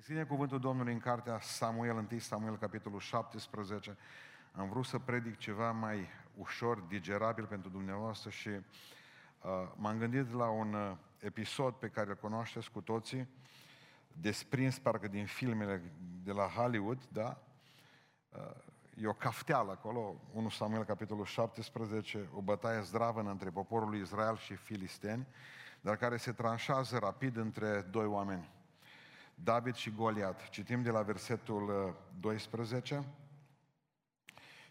Deschide cuvântul Domnului în cartea Samuel, 1 Samuel, capitolul 17. Am vrut să predic ceva mai ușor, digerabil pentru dumneavoastră și uh, m-am gândit la un uh, episod pe care îl cunoașteți cu toții, desprins parcă din filmele de la Hollywood, da? Uh, e o cafteală acolo, 1 Samuel, capitolul 17, o bătaie zdravă între poporul lui Israel și filisteni, dar care se tranșează rapid între doi oameni. David și Goliat. Citim de la versetul 12 uh,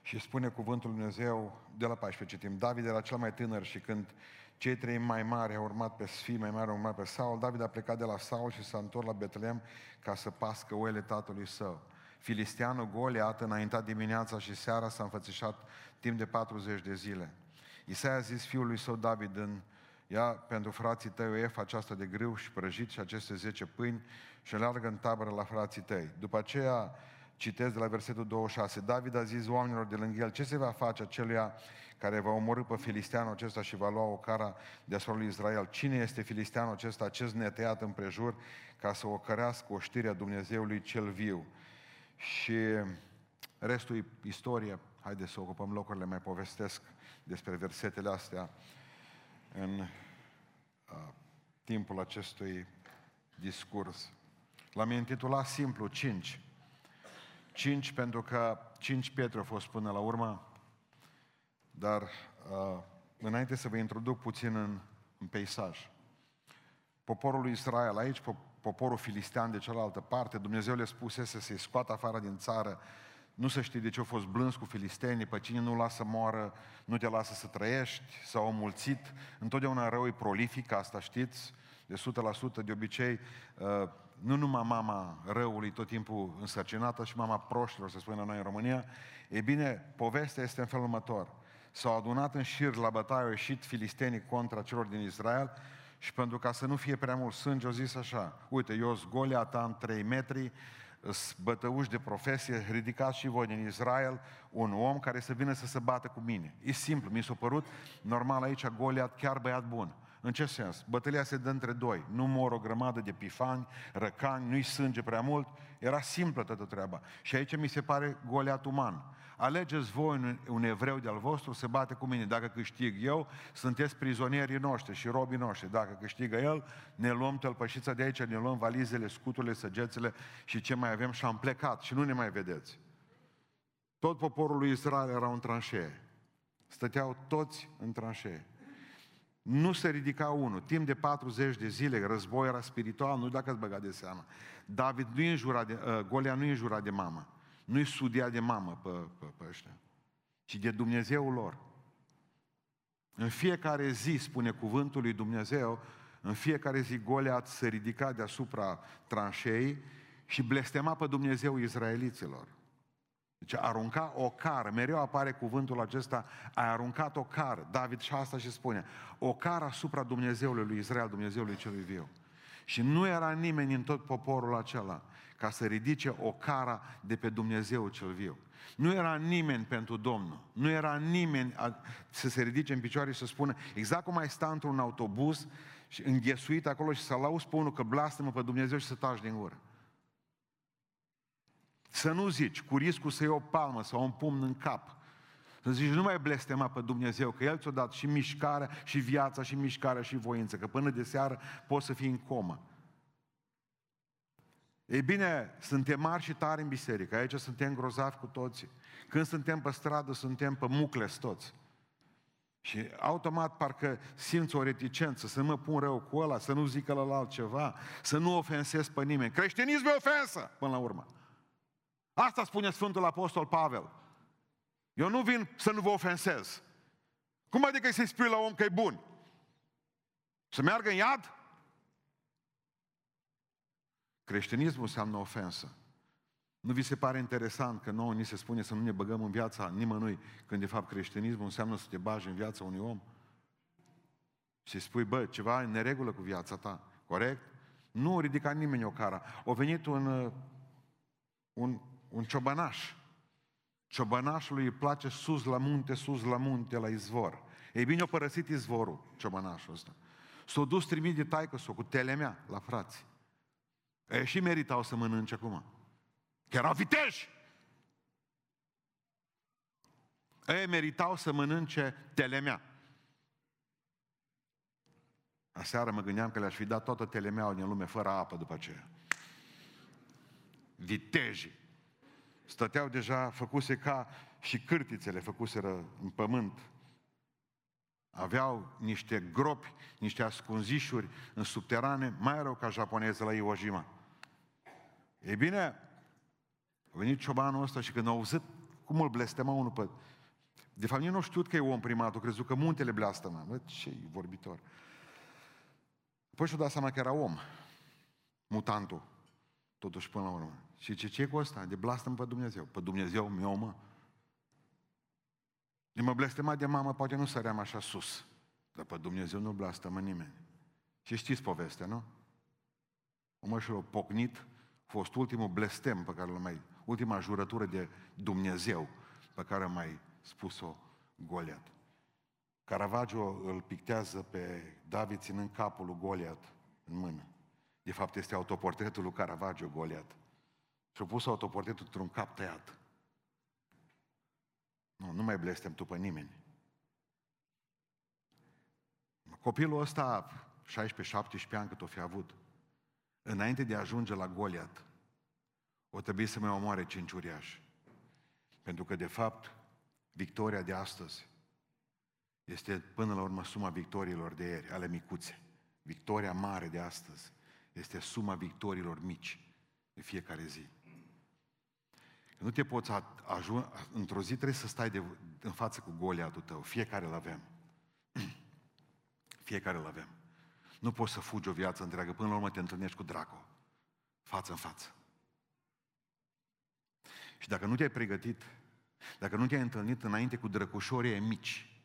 și spune cuvântul Lui Dumnezeu, de la 14 citim, David era cel mai tânăr și când cei trei mai mari au urmat pe sfii, mai mari au urmat pe Saul, David a plecat de la Saul și s-a întors la Betlehem ca să pască oile tatălui său. Filisteanul Goliat înaintat dimineața și seara s-a înfățișat timp de 40 de zile. Isaia a zis fiului său David în ia pentru frații tăi o ef aceasta de grâu și prăjit și aceste 10 pâini și leargă în tabără la frații tăi. După aceea citesc de la versetul 26. David a zis oamenilor de lângă el, ce se va face aceluia care va omorâ pe filisteanul acesta și va lua o cara deasupra lui Israel? Cine este filisteanul acesta, acest netăiat împrejur, ca să o cărească oștirea Dumnezeului cel viu? Și restul e istorie. Haideți să ocupăm locurile, mai povestesc despre versetele astea în uh, timpul acestui discurs. L-am intitulat simplu, 5. 5 pentru că 5 pietre au fost până la urmă, dar uh, înainte să vă introduc puțin în, în peisaj. Poporul lui Israel, aici poporul filistean de cealaltă parte, Dumnezeu le spusese să-i scoată afară din țară, nu să știi de ce au fost blânzi cu filistenii, pe cine nu lasă moară, nu te lasă să trăiești, s-au mulțit, întotdeauna rău e prolific, asta știți, de 100% de obicei, uh, nu numai mama răului tot timpul însărcinată și mama proștilor, să spunem noi în România, e bine, povestea este în felul următor. S-au adunat în șir la bătaie, au ieșit filistenii contra celor din Israel și pentru ca să nu fie prea mult sânge, au zis așa, uite, eu sunt Goliat, am 3 metri, bătăuși de profesie, ridicați și voi din Israel un om care să vină să se bată cu mine. E simplu, mi s-a părut normal aici Goliat, chiar băiat bun. În ce sens? Bătălia se dă între doi. Nu mor o grămadă de pifani, răcani, nu-i sânge prea mult. Era simplă toată treaba. Și aici mi se pare Goliat uman. Alegeți voi un evreu de-al vostru, se bate cu mine. Dacă câștig eu, sunteți prizonierii noștri și robii noștri. Dacă câștigă el, ne luăm tălpășița de aici, ne luăm valizele, scuturile, săgețele și ce mai avem și am plecat și nu ne mai vedeți. Tot poporul lui Israel era în tranșee. Stăteau toți în tranșee. Nu se ridica unul. Timp de 40 de zile, război era spiritual, nu dacă ați băgat de seama. David nu e înjurat de, uh, Golia nu e înjurat de mamă. Nu-i sudia de mamă pe, pe, pe ăștia, ci de Dumnezeul lor. În fiecare zi, spune cuvântul lui Dumnezeu, în fiecare zi Goliat se ridica deasupra tranșei și blestema pe Dumnezeu izraeliților. Deci arunca o cară, mereu apare cuvântul acesta, a aruncat o cară. David și asta și spune, o cară asupra Dumnezeului lui Israel, Dumnezeului celui viu. Și nu era nimeni în tot poporul acela ca să ridice o cara de pe Dumnezeu cel viu. Nu era nimeni pentru Domnul. Nu era nimeni a, să se ridice în picioare și să spună, exact cum ai sta într-un autobuz și înghesuit acolo și să lauzi pe unul că blastămă pe Dumnezeu și să taci din gură. Să nu zici, cu riscul să iei o palmă sau un pumn în cap. Să zici, nu mai blestema pe Dumnezeu, că El ți-a dat și mișcarea, și viața, și mișcarea, și voință, că până de seară poți să fii în comă. Ei bine, suntem mari și tari în biserică, aici suntem grozavi cu toții. Când suntem pe stradă, suntem pe mucles toți. Și automat parcă simți o reticență, să mă pun rău cu ăla, să nu zică la altceva, să nu ofensez pe nimeni. Creștinism e ofensă, până la urmă. Asta spune Sfântul Apostol Pavel. Eu nu vin să nu vă ofensez. Cum adică să-i spui la om că e bun? Să meargă în iad? Creștinismul înseamnă ofensă. Nu vi se pare interesant că nouă ni se spune să nu ne băgăm în viața nimănui, când de fapt creștinismul înseamnă să te bagi în viața unui om? Și spui, bă, ceva în neregulă cu viața ta, corect? Nu ridica nimeni o cara. O venit un, uh, un, un ciobănaș. Ciobănașului îi place sus la munte, sus la munte, la izvor. Ei bine, a părăsit izvorul, ciobănașul ăsta. S-a dus trimit de taică s cu telemea la frați. E și meritau să mănânce acum. Că erau viteji. Ei meritau să mănânce telemea. Aseară mă gândeam că le-aș fi dat toată telemeaua din lume fără apă după aceea. Vitejii. Stăteau deja, făcuse ca și cârtițele făcuseră în pământ. Aveau niște gropi, niște ascunzișuri în subterane, mai rău ca japoneză la Iwo Jima. Ei bine, a venit ciobanul ăsta și când a auzit cum îl blestema unul pe... De fapt, eu nu știut că e om primatul, crezut că muntele blastămă. Bă, ce vorbitor. Păi și-o dat seama că era om, mutantul, totuși până la urmă. Și ce, ce e cu ăsta? De blastăm pe Dumnezeu. Pe Dumnezeu meu, mă. De mă blestema de mamă, poate nu săream așa sus. Dar pe Dumnezeu nu blastămă nimeni. Și știți povestea, nu? Omul și l-a pocnit, a fost ultimul blestem pe care l-a mai, ultima jurătură de Dumnezeu pe care a mai spus-o Goliat. Caravaggio îl pictează pe David ținând capul lui Goliat în mână. De fapt este autoportretul lui Caravaggio Goliat. Și-a pus autoportretul într-un cap tăiat. Nu, nu mai blestem tu pe nimeni. Copilul ăsta, 16-17 ani cât o fi avut, înainte de a ajunge la Goliat, o trebuie să mai omoare cinci uriași. Pentru că, de fapt, victoria de astăzi este până la urmă suma victoriilor de ieri, ale micuțe. Victoria mare de astăzi este suma victoriilor mici de fiecare zi. Nu te poți ajunge, într-o zi trebuie să stai de, în față cu goliatul tău. Fiecare îl avem. Fiecare îl avem. Nu poți să fugi o viață întreagă, până la urmă te întâlnești cu dracu. Față în față. Și dacă nu te-ai pregătit, dacă nu te-ai întâlnit înainte cu drăcușorii mici,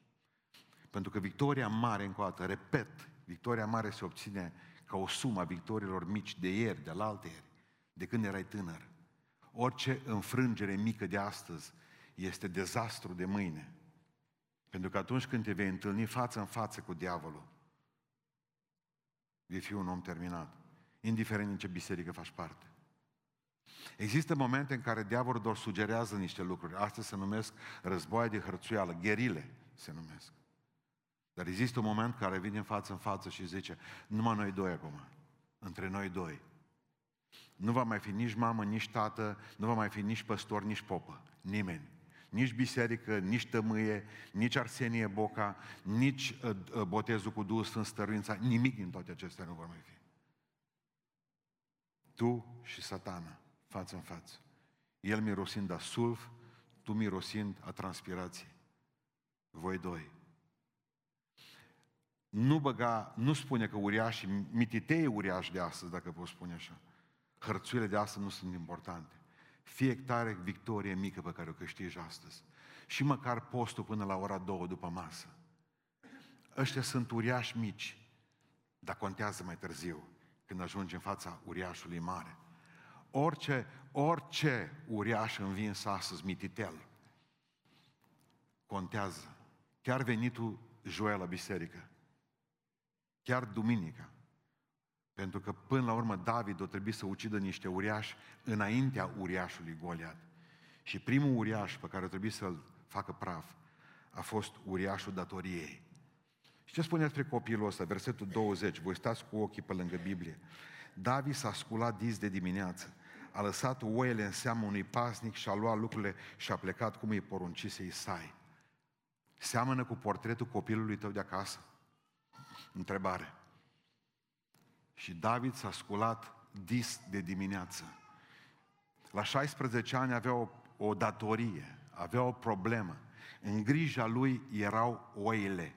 pentru că victoria mare, încă o dată, repet, victoria mare se obține ca o sumă a victoriilor mici de ieri, de la alte ieri, de când erai tânăr. Orice înfrângere mică de astăzi este dezastru de mâine. Pentru că atunci când te vei întâlni față în față cu diavolul, vei fi un om terminat, indiferent din ce biserică faci parte. Există momente în care diavolul doar sugerează niște lucruri. Astea se numesc războaie de hărțuială, gherile se numesc. Dar există un moment care vine în față în față și zice, numai noi doi acum, între noi doi. Nu va mai fi nici mamă, nici tată, nu va mai fi nici păstor, nici popă. Nimeni. Nici biserică, nici tămâie, nici Arsenie Boca, nici uh, uh botezul cu Duhul Sfânt Stăruința, nimic din toate acestea nu vor mai fi. Tu și satana, față în față. El mirosind a sulf, tu mirosind a transpirație. Voi doi nu băga, nu spune că uriașii, mititei uriași de astăzi, dacă pot spune așa, hărțuile de astăzi nu sunt importante. Fiecare victorie mică pe care o câștigi astăzi. Și măcar postul până la ora două după masă. Ăștia sunt uriași mici, dar contează mai târziu, când ajungi în fața uriașului mare. Orice, orice uriaș învins astăzi, mititel, contează. Chiar venitul Joel la biserică chiar duminica. Pentru că până la urmă David o trebuie să ucidă niște uriași înaintea uriașului Goliat. Și primul uriaș pe care o trebuie să-l facă praf a fost uriașul datoriei. Și ce spune despre copilul ăsta? Versetul 20, voi stați cu ochii pe lângă Biblie. David s-a sculat dis de dimineață, a lăsat oile în seamă unui pasnic și a luat lucrurile și a plecat cum îi poruncise Isai. Seamănă cu portretul copilului tău de acasă? Întrebare. Și David s-a sculat dis de dimineață. La 16 ani avea o, o datorie, avea o problemă. În grija lui erau oile.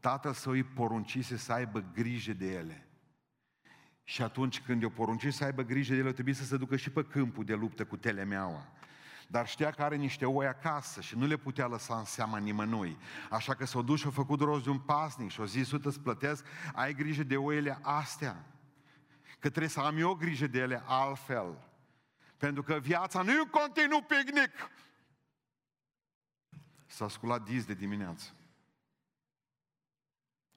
Tatăl său îi poruncise să aibă grijă de ele. Și atunci când i-o porunci să aibă grijă de ele, trebuie să se ducă și pe câmpul de luptă cu telemeaua dar știa că are niște oi acasă și nu le putea lăsa în seama nimănui. Așa că s-a dus și a făcut rost de un pasnic și a zis, uite, îți plătesc, ai grijă de oile astea. Că trebuie să am eu grijă de ele altfel. Pentru că viața nu e un continuu picnic. S-a sculat dis de dimineață.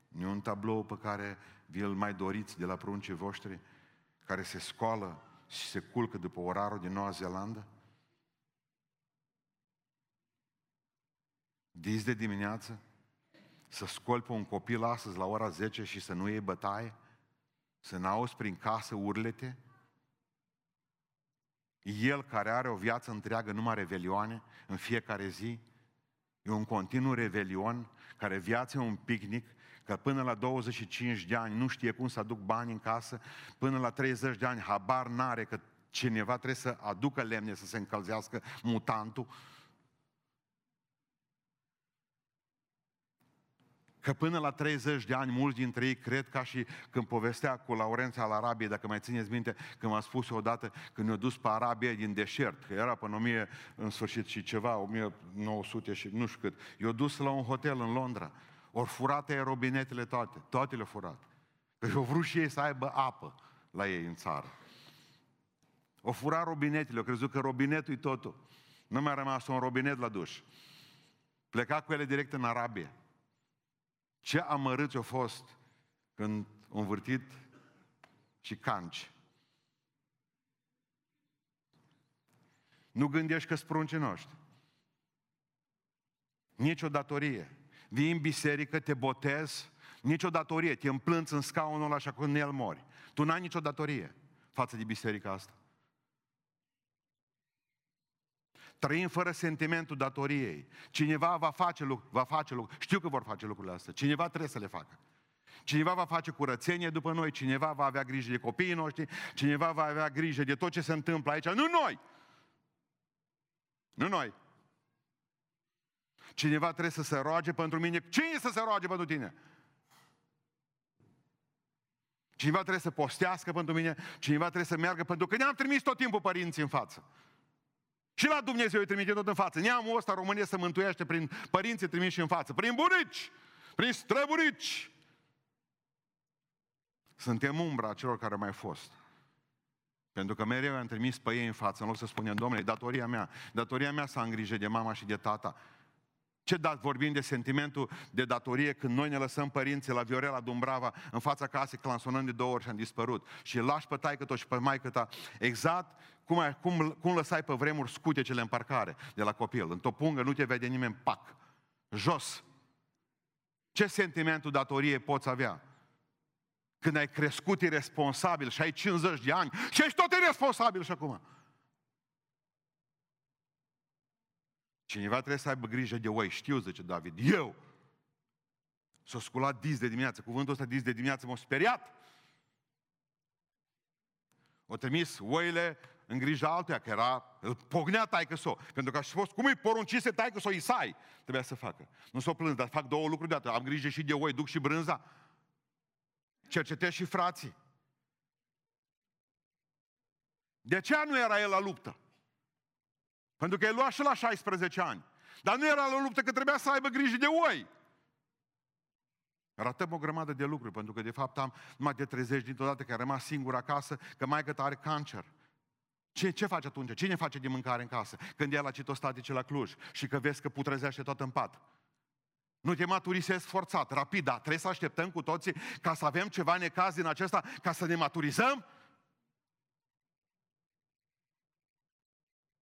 Nu e un tablou pe care vi-l mai doriți de la pruncii voștri, care se scoală și se culcă după orarul din Noua Zeelandă? Dizi de dimineață? Să scoli pe un copil astăzi la ora 10 și să nu iei bătaie? Să n-auzi prin casă urlete? El care are o viață întreagă numai revelioane în fiecare zi, e un continuu revelion, care viața e un picnic, că până la 25 de ani nu știe cum să aduc bani în casă, până la 30 de ani habar n-are că cineva trebuie să aducă lemne să se încălzească mutantul, Că până la 30 de ani, mulți dintre ei cred ca și când povestea cu Laurența al Arabiei, dacă mai țineți minte, când m-a spus odată când ne-a dus pe Arabia din deșert, că era până 1000, în sfârșit și ceva, 1900 și nu știu cât. I-a dus la un hotel în Londra. Ori furate robinetele toate, toate le-au furat. Că au vrut și ei să aibă apă la ei în țară. O fura robinetele, au crezut că robinetul e totul. Nu mai a rămas un robinet la duș. Pleca cu ele direct în Arabia. Ce amărâți au fost când au învârtit și canci. Nu gândești că spruncii noștri. Nici o datorie. Vii în biserică, te botezi, nici o datorie. Te împlânți în scaunul ăla așa când el mori. Tu n-ai nicio datorie față de biserica asta. Trăim fără sentimentul datoriei. Cineva va face, lucru, va face lucru. Știu că vor face lucrurile astea. Cineva trebuie să le facă. Cineva va face curățenie după noi, cineva va avea grijă de copiii noștri, cineva va avea grijă de tot ce se întâmplă aici. Nu noi! Nu noi! Cineva trebuie să se roage pentru mine. Cine să se roage pentru tine? Cineva trebuie să postească pentru mine, cineva trebuie să meargă pentru că ne-am trimis tot timpul părinții în față. Și la Dumnezeu îi trimite tot în față. Neamul ăsta România se mântuiește prin părinții trimiși în față, prin bunici, prin străbunici. Suntem umbra celor care au mai fost. Pentru că mereu am trimis pe ei în față, în loc să spunem, domnule, datoria mea, datoria mea să am grijă de mama și de tata. Ce dat vorbim de sentimentul de datorie când noi ne lăsăm părinții la Viorela Dumbrava în fața casei clansonând de două ori și am dispărut. Și lași pe taică și pe maică ta exact cum, ai, cum, cum lăsai pe vremuri scutecele în parcare de la copil. În topungă nu te vede nimeni, pac, jos. Ce sentimentul datorie poți avea? Când ai crescut irresponsabil și ai 50 de ani și ești tot irresponsabil și acum. Cineva trebuie să aibă grijă de oi. Știu, zice David, eu. S-a sculat dis de dimineață. Cuvântul ăsta dis de dimineață m-a speriat. O trimis oile în grija altuia, că era, îl pognea taică s Pentru că aș fost, cum îi poruncise taică s-o Isai, trebuia să facă. Nu s-o plâns, dar fac două lucruri deodată. Am grijă și de oi, duc și brânza. Cercetez și frații. De ce nu era el la luptă? Pentru că el lua și la 16 ani. Dar nu era la luptă că trebuia să aibă grijă de oi. Ratăm o grămadă de lucruri, pentru că de fapt am numai de 30 dintr-o dată că a rămas singur acasă, că mai că are cancer. Ce, ce face atunci? Cine face de mâncare în casă? Când e la citostatice la Cluj și că vezi că putrezește tot în pat. Nu te maturisezi forțat, rapid, dar trebuie să așteptăm cu toții ca să avem ceva necaz din acesta, ca să ne maturizăm?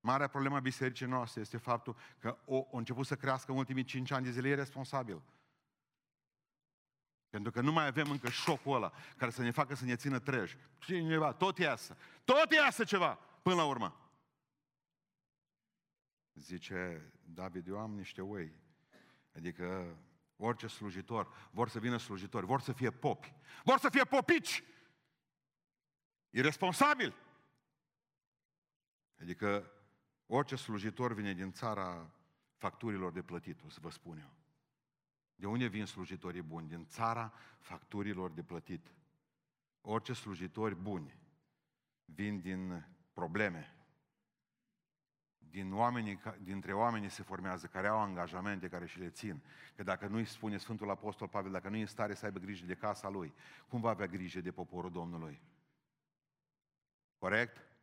Marea problemă a bisericii noastre este faptul că o, a început să crească în ultimii cinci ani de zile irresponsabil. Pentru că nu mai avem încă șocul ăla care să ne facă să ne țină treji. Cineva, tot iasă. Tot iasă ceva până la urmă. Zice David, eu am niște oi. Adică orice slujitor, vor să vină slujitori, vor să fie popi, vor să fie popici. Irresponsabil. Adică Orice slujitor vine din țara facturilor de plătit, o să vă spun eu. De unde vin slujitorii buni? Din țara facturilor de plătit. Orice slujitori buni vin din probleme. Din oamenii, dintre oamenii se formează, care au angajamente, care și le țin. Că dacă nu îi spune Sfântul Apostol Pavel, dacă nu e în stare să aibă grijă de casa lui, cum va avea grijă de poporul Domnului? Corect?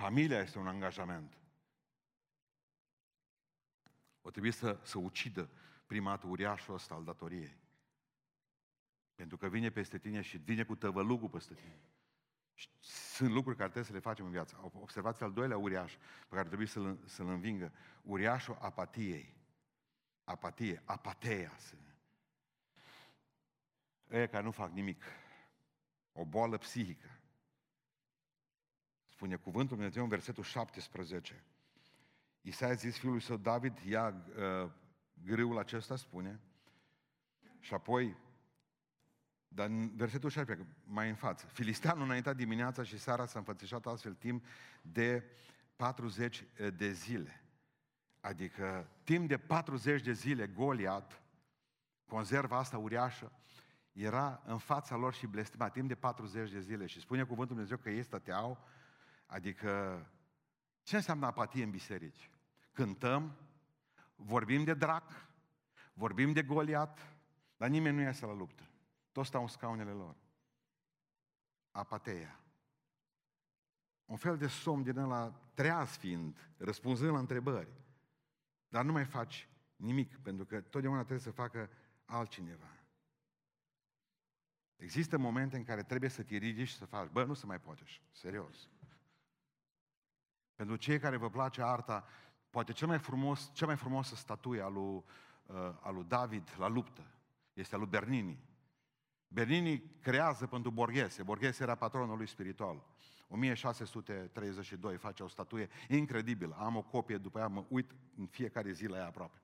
Familia este un angajament. O trebuie să, să ucidă prima dată uriașul ăsta al datoriei. Pentru că vine peste tine și vine cu tăvălugul peste tine. Și sunt lucruri care trebuie să le facem în viață. Observați al doilea uriaș pe care trebuie să-l, să-l învingă. Uriașul apatiei. Apatie, apateia. Ăia care nu fac nimic. O boală psihică. Spune cuvântul Dumnezeu în versetul 17. Isaia zis fiului său David, ia uh, grâul acesta, spune, și apoi, dar în versetul 16, mai în față, Filisteanul înaintea dimineața și seara s-a înfățișat astfel timp de 40 de zile. Adică timp de 40 de zile Goliat, conserva asta uriașă, era în fața lor și blestima timp de 40 de zile. Și spune cuvântul Dumnezeu că ei stăteau, adică ce înseamnă apatie în biserici? Cântăm, vorbim de drac, vorbim de Goliat, dar nimeni nu iese la luptă. Toți stau în scaunele lor. Apateia. Un fel de somn din ăla treaz fiind, răspunzând la întrebări. Dar nu mai faci nimic, pentru că totdeauna trebuie să facă altcineva. Există momente în care trebuie să te ridici și să faci. Bă, nu se mai poate așa. Serios. Pentru cei care vă place arta, poate cel mai frumos, cea mai frumoasă statuie a lui, uh, a lui David la luptă este a lui Bernini. Bernini creează pentru Borghese. Borghese era patronul lui spiritual. 1632 face o statuie incredibilă. Am o copie, după aia mă uit în fiecare zi la ea aproape.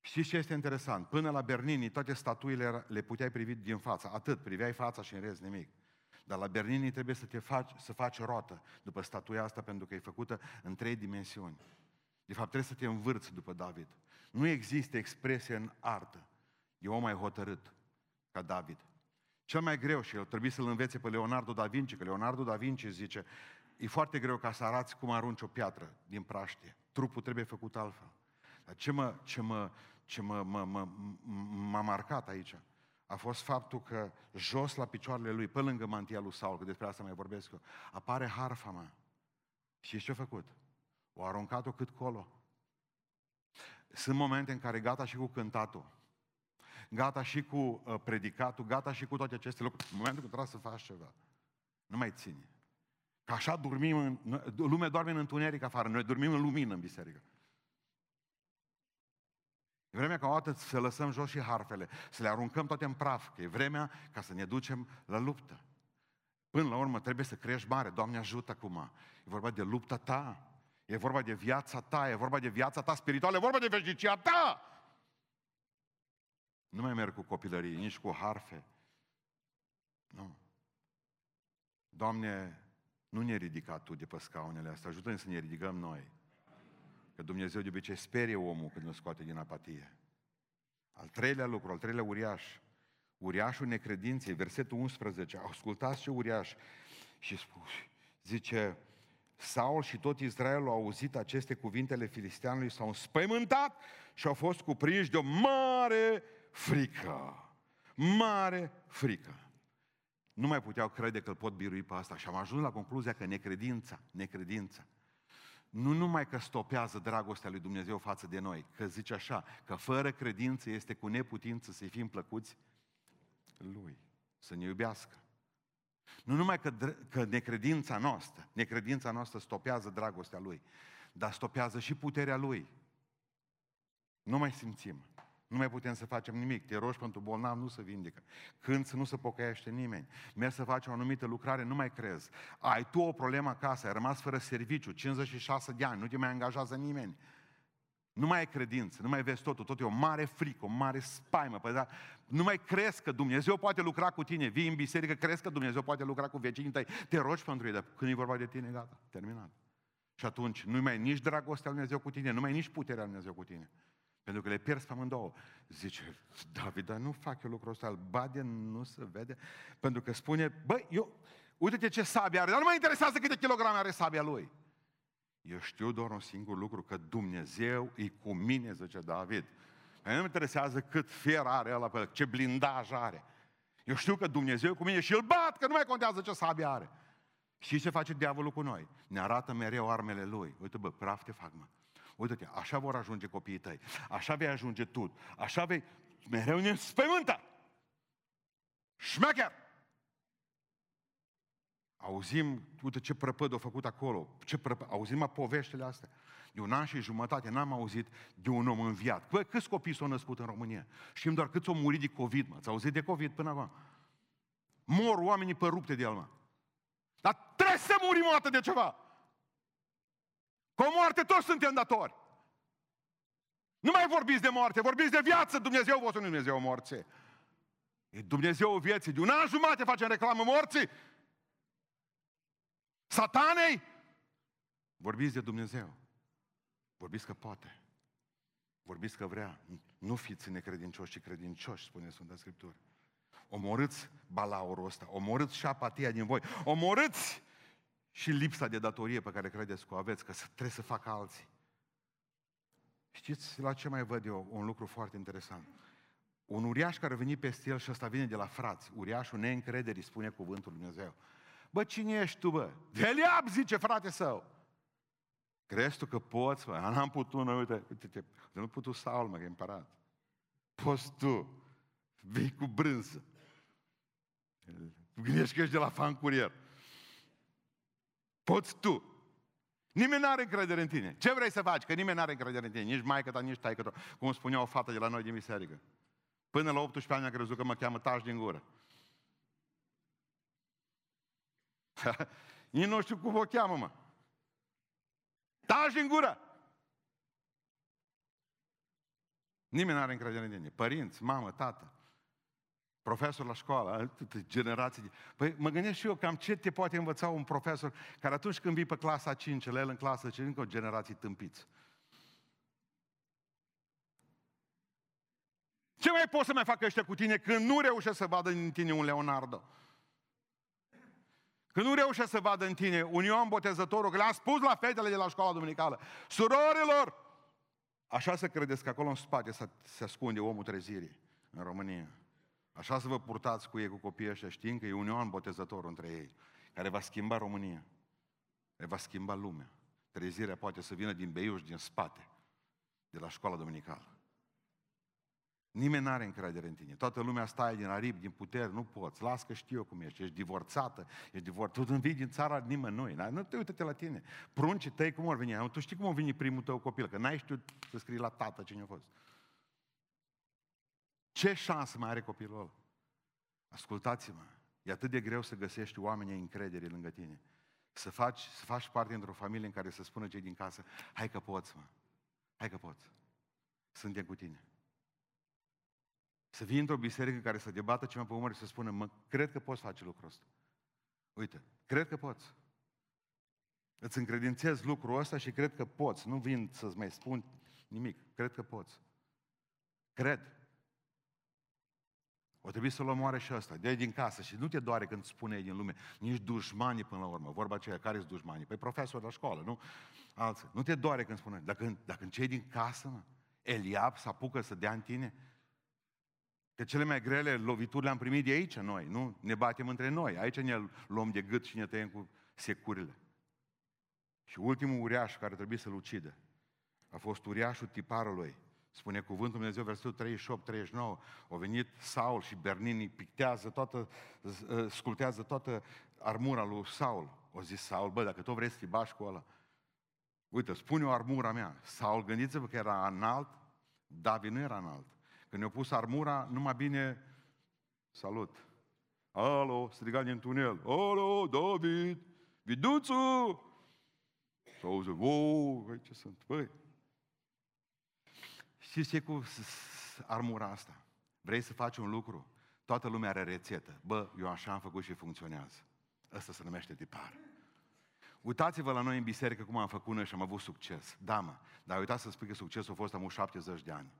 Știți ce este interesant? Până la Bernini, toate statuile le puteai privi din față. Atât, priveai fața și în rest nimic. Dar la Bernini trebuie să te faci, să faci rotă după statuia asta pentru că e făcută în trei dimensiuni. De fapt, trebuie să te învârți după David. Nu există expresie în artă. E om mai hotărât ca David. Cel mai greu, și el trebuie să-l învețe pe Leonardo da Vinci, că Leonardo da Vinci zice, e foarte greu ca să arăți cum arunci o piatră din praștie. Trupul trebuie făcut altfel. Dar ce mă, ce mă, ce mă, mă, mă, m-a marcat aici a fost faptul că jos la picioarele lui, pe lângă mantia lui Saul, că despre asta mai vorbesc eu, apare harfa mea. Și ce a făcut? O aruncat-o cât colo. Sunt momente în care gata și cu cântatul, gata și cu uh, predicatul, gata și cu toate aceste lucruri. În momentul când trebuie să faci ceva, nu mai ține. Că așa dormim, în, lumea doarme în întuneric afară, noi dormim în lumină în biserică. E vremea ca o dată să lăsăm jos și harfele, să le aruncăm toate în praf, că e vremea ca să ne ducem la luptă. Până la urmă trebuie să crești mare. Doamne ajută acum. E vorba de lupta ta. E vorba de viața ta. E vorba de viața ta spirituală. E vorba de veșnicia ta. Nu mai merg cu copilării, nici cu harfe. Nu. Doamne, nu ne ridica Tu de pe scaunele astea. Ajută-ne să ne ridicăm noi. Că Dumnezeu de obicei sperie omul când îl scoate din apatie. Al treilea lucru, al treilea uriaș, uriașul necredinței, versetul 11, ascultați ce uriaș, și spus, zice, Saul și tot Israelul au auzit aceste cuvintele filisteanului, s-au înspăimântat și au fost cuprinși de o mare frică. Mare frică. Nu mai puteau crede că îl pot birui pe asta și am ajuns la concluzia că necredința, necredința, nu numai că stopează dragostea lui Dumnezeu față de noi, că zice așa, că fără credință este cu neputință să-i fim plăcuți lui, să ne iubească. Nu numai că, că necredința noastră, necredința noastră stopează dragostea lui, dar stopează și puterea lui. Nu mai simțim. Nu mai putem să facem nimic. Te rogi pentru bolnav, nu se vindecă. Când să nu se pocăiește nimeni. Mergi să faci o anumită lucrare, nu mai crezi. Ai tu o problemă acasă, ai rămas fără serviciu, 56 de ani, nu te mai angajează nimeni. Nu mai ai credință, nu mai vezi totul, tot e o mare frică, o mare spaimă. Păi, da, nu mai crezi că Dumnezeu poate lucra cu tine. Vii în biserică, crezi că Dumnezeu poate lucra cu vecinii tăi. Te rogi pentru ei, dar când e vorba de tine, gata, terminat. Și atunci nu mai nici dragostea lui Dumnezeu cu tine, nu mai nici puterea lui Dumnezeu cu tine. Pentru că le pierzi pe amândouă. Zice, David, dar nu fac eu lucrul ăsta, îl bade, nu se vede. Pentru că spune, băi, eu, uite-te ce sabie are, dar nu mă interesează câte kilograme are sabia lui. Eu știu doar un singur lucru, că Dumnezeu e cu mine, zice David. Nu mă interesează cât fier are ăla pe ce blindaj are. Eu știu că Dumnezeu e cu mine și îl bat, că nu mai contează ce sabie are. Și ce face diavolul cu noi? Ne arată mereu armele lui. Uite, bă, praf te fac, mă. Uite-te, așa vor ajunge copiii tăi, așa vei ajunge tu, așa vei, mereu ne spământă. Șmecher! Auzim, uite ce prăpăd a făcut acolo, ce prăpăd, auzim poveștile astea. De un an și jumătate n-am auzit de un om înviat. Bă, câți copii s-au născut în România? Știm doar câți au murit de COVID, mă. Ați auzit de COVID până acum? Mor oamenii pe rupte de el, mă. Dar trebuie să murim o dată de ceva. Cu o moarte toți suntem datori. Nu mai vorbiți de moarte, vorbiți de viață. Dumnezeu vostru nu Dumnezeu morții. E Dumnezeu vieții. De un an jumate facem reclamă morții. Satanei. Vorbiți de Dumnezeu. Vorbiți că poate. Vorbiți că vrea. Nu fiți necredincioși, ci credincioși, spune Sfânta Scriptură. Omorâți balaurul ăsta, omorâți și apatia din voi, omorâți și lipsa de datorie pe care credeți că o aveți, că trebuie să facă alții. Știți la ce mai văd eu? Un lucru foarte interesant. Un uriaș care a venit peste el și ăsta vine de la frați. Uriașul neîncrederii spune cuvântul Lui Dumnezeu. Bă, cine ești tu, bă? Deliab, zice frate său. Crezi tu că poți, mă? N-am putut, mă, uite, uite, te, nu putut Saul, mă, că e împărat. Poți tu. Vii cu brânză. Gândești că ești de la fan curier. Poți tu. Nimeni nu are încredere în tine. Ce vrei să faci? Că nimeni nu are încredere în tine. Nici maică ta, nici taică ta. Cum spunea o fată de la noi din biserică. Până la 18 ani a crezut că mă cheamă taș din gură. Nici nu știu cum o cheamă, mă. Taci din gură! Nimeni nu are încredere în tine. Părinți, mamă, tată, profesor la școală, generații. Păi mă gândesc și eu cam ce te poate învăța un profesor care atunci când vii pe clasa 5, la el în clasă, ce încă o generație tâmpiți. Ce mai poți să mai facă ăștia cu tine când nu reușesc să vadă în tine un Leonardo? Când nu reușesc să vadă în tine un Ioan Botezătorul, că le-am spus la fetele de la școala duminicală, surorilor, așa să credeți că acolo în spate se, se ascunde omul trezirii în România. Așa să vă purtați cu ei, cu copiii ăștia, știind că e un Ioan Botezător între ei, care va schimba România, care va schimba lumea. Trezirea poate să vină din Beiuș, din spate, de la școala duminicală. Nimeni nu are încredere în tine. Toată lumea stai din arip, din putere, nu poți. Las că știu eu cum ești. Ești divorțată, ești divorțată. Tu nu vii din țara nimănui. Nu te uite la tine. Pruncii tăi cum au venit? Tu știi cum a venit primul tău copil, că n-ai știut să scrii la tată cine a fost. Ce șansă mai are copilul ăla? Ascultați-mă, e atât de greu să găsești oameni încredere lângă tine. Să faci, să faci parte dintr-o familie în care să spună cei din casă, hai că poți, mă, hai că poți. Suntem cu tine. Să vii într-o biserică care să debată ceva pe umăr și să spună, mă, cred că poți face lucrul ăsta. Uite, cred că poți. Îți încredințez lucrul ăsta și cred că poți. Nu vin să-ți mai spun nimic. Cred că poți. Cred. O trebuie să-l omoare și ăsta. de din casă și nu te doare când spune din lume, nici dușmanii până la urmă. Vorba aceea, care sunt dușmanii? Păi profesor la școală, nu? Alții. Nu te doare când spune, dacă, dacă în cei din casă, mă, Eliab să apucă să dea în tine, Că cele mai grele lovituri le-am primit de aici noi, nu? Ne batem între noi. Aici ne luăm de gât și ne tăiem cu securile. Și ultimul uriaș care trebuie să-l ucidă a fost uriașul tiparului. Spune cuvântul Dumnezeu, versetul 38-39, au venit Saul și Bernini pictează toată, scultează toată armura lui Saul. O zis Saul, bă, dacă tu vrei să te bași cu ăla, uite, spune o armura mea. Saul, gândiți-vă că era înalt, David nu era înalt. Când ne-au pus armura, numai bine, salut. Alo, striga din tunel. Alo, David, viduțu! Și auzi, wow, ce sunt, băi. Știți ce cu armura asta? Vrei să faci un lucru? Toată lumea are rețetă. Bă, eu așa am făcut și funcționează. Asta se numește tipar. Uitați-vă la noi în biserică cum am făcut noi și am avut succes. Da, mă, dar uitați să spui că succesul a fost am 70 de ani.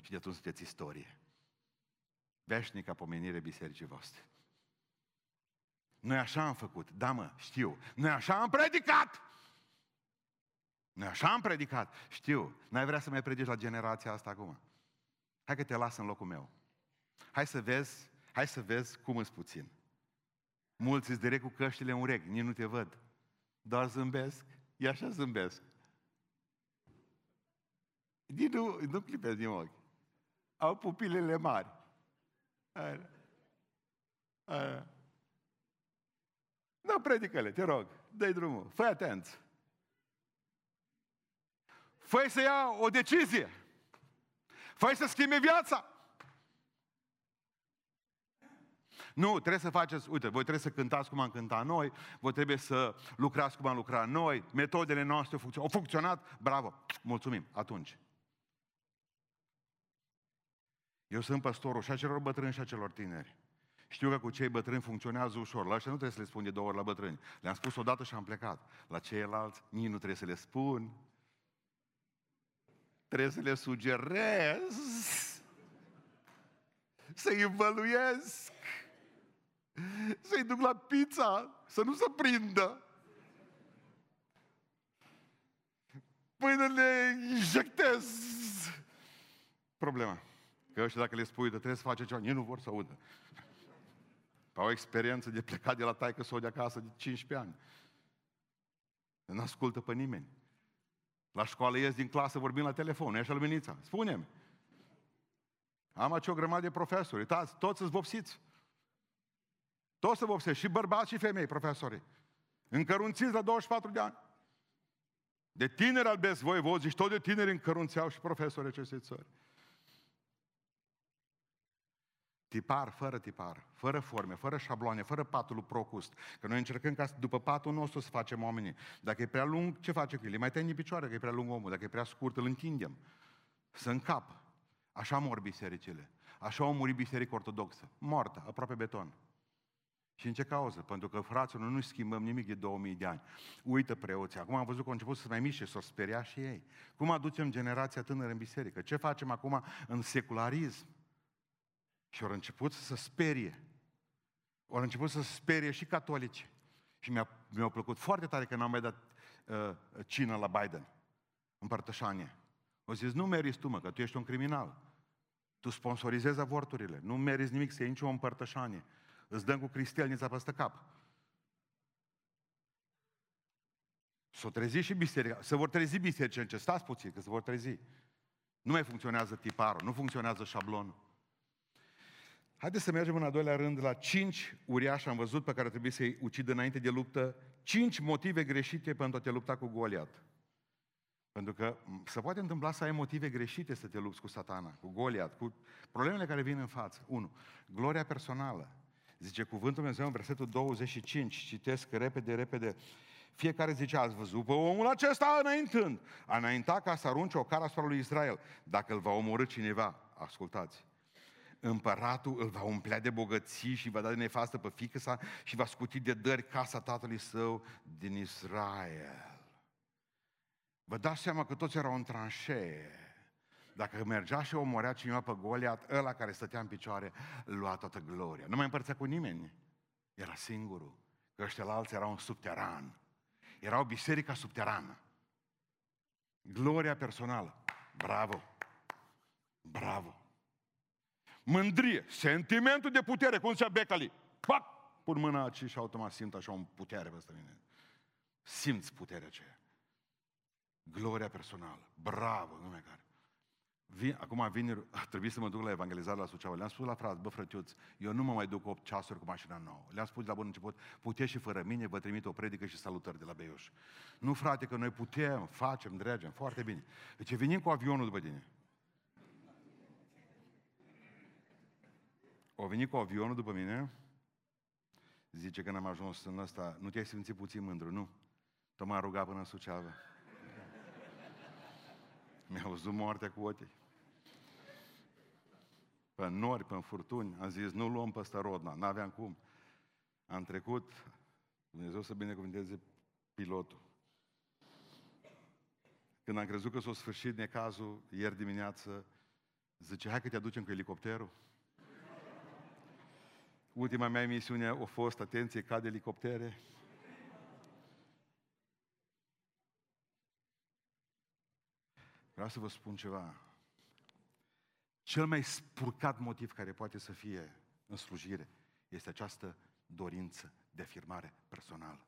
Și de atunci sunteți istorie. Veșnica pomenire bisericii voastre. Noi așa am făcut, da mă, știu. Noi așa am predicat! Noi așa am predicat, știu. N-ai vrea să mai predici la generația asta acum? Hai că te las în locul meu. Hai să vezi, hai să vezi cum îți puțin. Mulți îți direct cu căștile în urechi, nici nu te văd. Doar zâmbesc, e așa zâmbesc. Din nu, nu clipezi din ochi au pupilele mari. Aia. Da, predică-le, te rog, dă drumul, fă atent. Fă să ia o decizie. fă să schimbe viața. Nu, trebuie să faceți, uite, voi trebuie să cântați cum am cântat noi, voi trebuie să lucrați cum am lucrat noi, metodele noastre au funcționat, bravo, mulțumim, atunci. Eu sunt păstorul și a celor bătrâni și a celor tineri. Știu că cu cei bătrâni funcționează ușor. La ăștia nu trebuie să le spun de două ori la bătrâni. Le-am spus odată și am plecat. La ceilalți, nici nu trebuie să le spun. Trebuie să le sugerez. Să-i învăluiesc. Să-i duc la pizza, să nu se prindă. Până le injectez. Problema. Că ăștia dacă le spui, că trebuie să face ceva, ei nu vor să audă. Au o experiență de plecat de la taică sau de acasă de 15 ani. Nu ascultă pe nimeni. La școală ies din clasă vorbim la telefon, ești luminița. Spune-mi. Am aici o grămadă de profesori, uitați, toți sunt vopsiți. Toți să vopsesc, și bărbați și femei, profesori. Încărunțiți la 24 de ani. De tineri albesc voi, vă zici, tot de tineri încărunțeau și profesori acestei țări. Tipar, fără tipar, fără forme, fără șabloane, fără patul lui Procust. Că noi încercăm ca după patul nostru să facem oamenii. Dacă e prea lung, ce face cu el? mai tăiem picioare că e prea lung omul. Dacă e prea scurt, îl întindem. Să încap. Așa mor bisericile. Așa au murit biserica ortodoxă. Moartă, aproape beton. Și în ce cauză? Pentru că, fraților, nu schimbăm nimic de 2000 de ani. Uită preoții. Acum am văzut că au început să se mai miște, să o speria și ei. Cum aducem generația tânără în biserică? Ce facem acum în secularism? Și au început să se sperie. Au început să se sperie și catolici. Și mi-a, mi-a plăcut foarte tare că n-am mai dat uh, cină la Biden. Împărtășanie. Au zis, nu meriți tu, mă, că tu ești un criminal. Tu sponsorizezi avorturile. Nu meriți nimic să iei nicio împărtășanie. Îți dăm cu cristelnița peste cap. S-o trezi și biserica. Se vor trezi biserici ce stați puțin, că se vor trezi. Nu mai funcționează tiparul, nu funcționează șablonul. Haideți să mergem în al doilea rând la cinci uriași am văzut pe care trebuie să-i ucidă înainte de luptă, cinci motive greșite pentru a te lupta cu Goliat. Pentru că se poate întâmpla să ai motive greșite să te lupți cu satana, cu Goliat, cu problemele care vin în față. Unu, Gloria personală. Zice cuvântul Dumnezeu în versetul 25, citesc repede, repede. Fiecare zice, ați văzut pe omul acesta înaintând. A înaintat ca să arunce o cară asupra lui Israel. Dacă îl va omorâ cineva, ascultați, împăratul îl va umplea de bogății și va da de nefastă pe fică sa și va scuti de dări casa tatălui său din Israel. Vă dați seama că toți erau în tranșee. Dacă mergea și omorea cineva pe Goliat, ăla care stătea în picioare lua toată gloria. Nu mai împărțea cu nimeni. Era singurul. Că ăștia la alții erau un subteran. Erau biserica subterană. Gloria personală. Bravo! Bravo! Mândrie, sentimentul de putere, cum zicea Becali. Pac! Pun mâna aici și automat simt așa o putere peste mine. Simți puterea aceea. Gloria personală. Bravo, nume care. Vin, acum vineri, a trebuit să mă duc la evangelizare la Suceava. Le-am spus la frat, bă frătiuț, eu nu mă mai duc 8 ceasuri cu mașina nouă. Le-am spus de la bun început, puteți și fără mine, vă trimit o predică și salutări de la Beiuș. Nu, frate, că noi putem, facem, dregem, foarte bine. Deci venim cu avionul după tine. O venit cu avionul după mine, zice că n-am ajuns în ăsta, nu te-ai simțit puțin mândru, nu? Tot m-a rugat până în Suceava. Mi-a văzut moartea cu ochii. Pe nori, pe furtuni, am zis, nu luăm peste rodna, n-aveam cum. Am trecut, Dumnezeu să binecuvânteze pilotul. Când am crezut că s-a sfârșit necazul, ieri dimineață, zice, hai că te aducem cu elicopterul. Ultima mea emisiune a fost, atenție, cade elicoptere. Vreau să vă spun ceva. Cel mai spurcat motiv care poate să fie în slujire este această dorință de afirmare personală.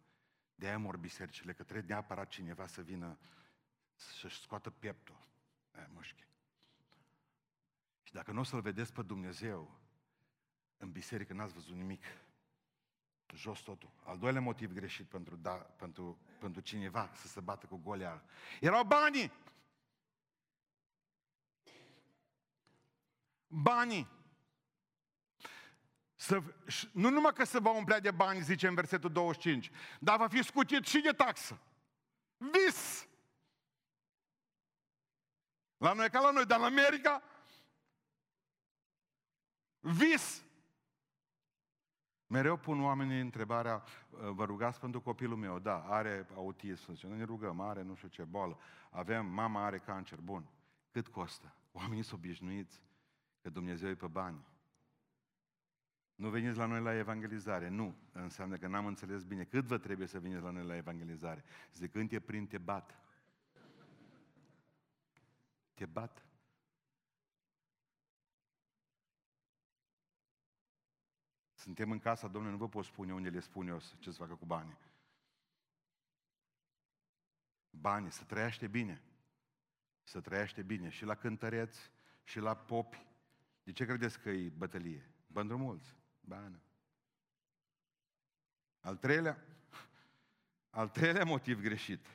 De aia mor bisericile, că trebuie neapărat cineva să vină să-și scoată pieptul. Aia mușchi. Și dacă nu o să-L vedeți pe Dumnezeu, în biserică n-ați văzut nimic. Jos totul. Al doilea motiv greșit pentru, da, pentru, pentru cineva să se bată cu golea. Erau banii! Banii! Să, nu numai că se va umplea de bani, zice în versetul 25, dar va fi scutit și de taxă. Vis! La noi ca la noi, dar în America, vis! Mereu pun oamenii întrebarea, vă rugați pentru copilul meu? Da, are autism, zice, nu ne rugăm, are nu știu ce boală. Avem, mama are cancer, bun. Cât costă? Oamenii sunt obișnuiți că Dumnezeu e pe bani. Nu veniți la noi la evangelizare. Nu. Înseamnă că n-am înțeles bine. Cât vă trebuie să veniți la noi la evangelizare? Zic, când te prind, te bat. Te bat. Suntem în casa Domnului, nu vă pot spune unde le spun eu ce să facă cu banii. Banii, să trăiește bine. Să trăiește bine. Și la cântăreți, și la popi. De ce credeți că e bătălie? Pentru mulți. Bani. Al treilea, al treilea motiv greșit.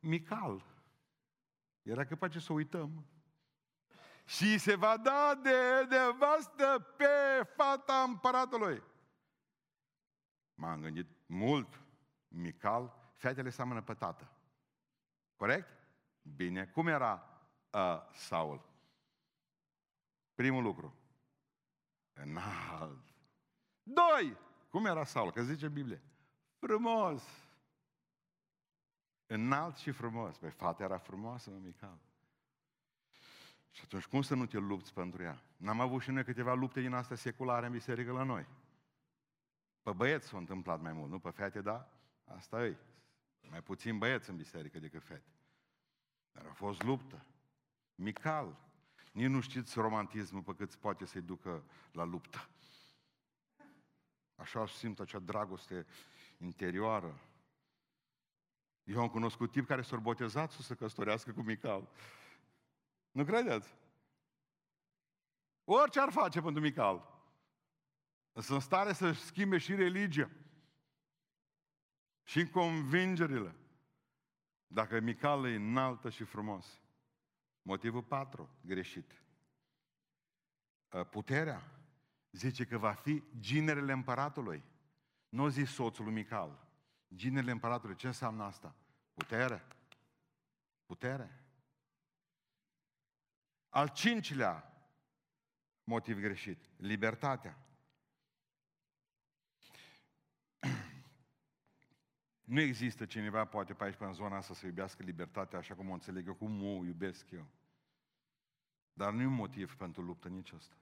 Mical. Era capace să uităm. Și se va da de nevastă pe fata împăratului. M-am gândit mult. Mical, fetele seamănă pe tată. Corect? Bine. Cum era uh, Saul? Primul lucru. Înalt. Doi! Cum era Saul? Că zice Biblie. Frumos! Înalt și frumos. Păi fata era frumoasă, mă, Mical. Și atunci cum să nu te lupți pentru ea? N-am avut și noi câteva lupte din astea seculare în biserică la noi. Pe băieți s-a întâmplat mai mult, nu pe fete, da? Asta e. Mai puțin băieți în biserică decât fete. Dar a fost luptă. Mical. Nici nu știți romantismul pe cât poate să-i ducă la luptă. Așa simt acea dragoste interioară. Eu am cunoscut tip care s-a botezat să se căsătorească cu Mical. Nu credeți? Orice ar face pentru Mical. Sunt în stare să schimbe și religia. Și convingerile. Dacă Mical e înaltă și frumos. Motivul 4, greșit. Puterea zice că va fi ginerele împăratului. Nu zi soțul lui Mical. Ginerele împăratului. Ce înseamnă asta? Putere. Putere. Al cincilea motiv greșit. Libertatea. Nu există cineva, poate pe aici, pe în zona asta, să iubească libertatea așa cum o înțeleg eu, cum o iubesc eu. Dar nu e un motiv pentru luptă nici asta.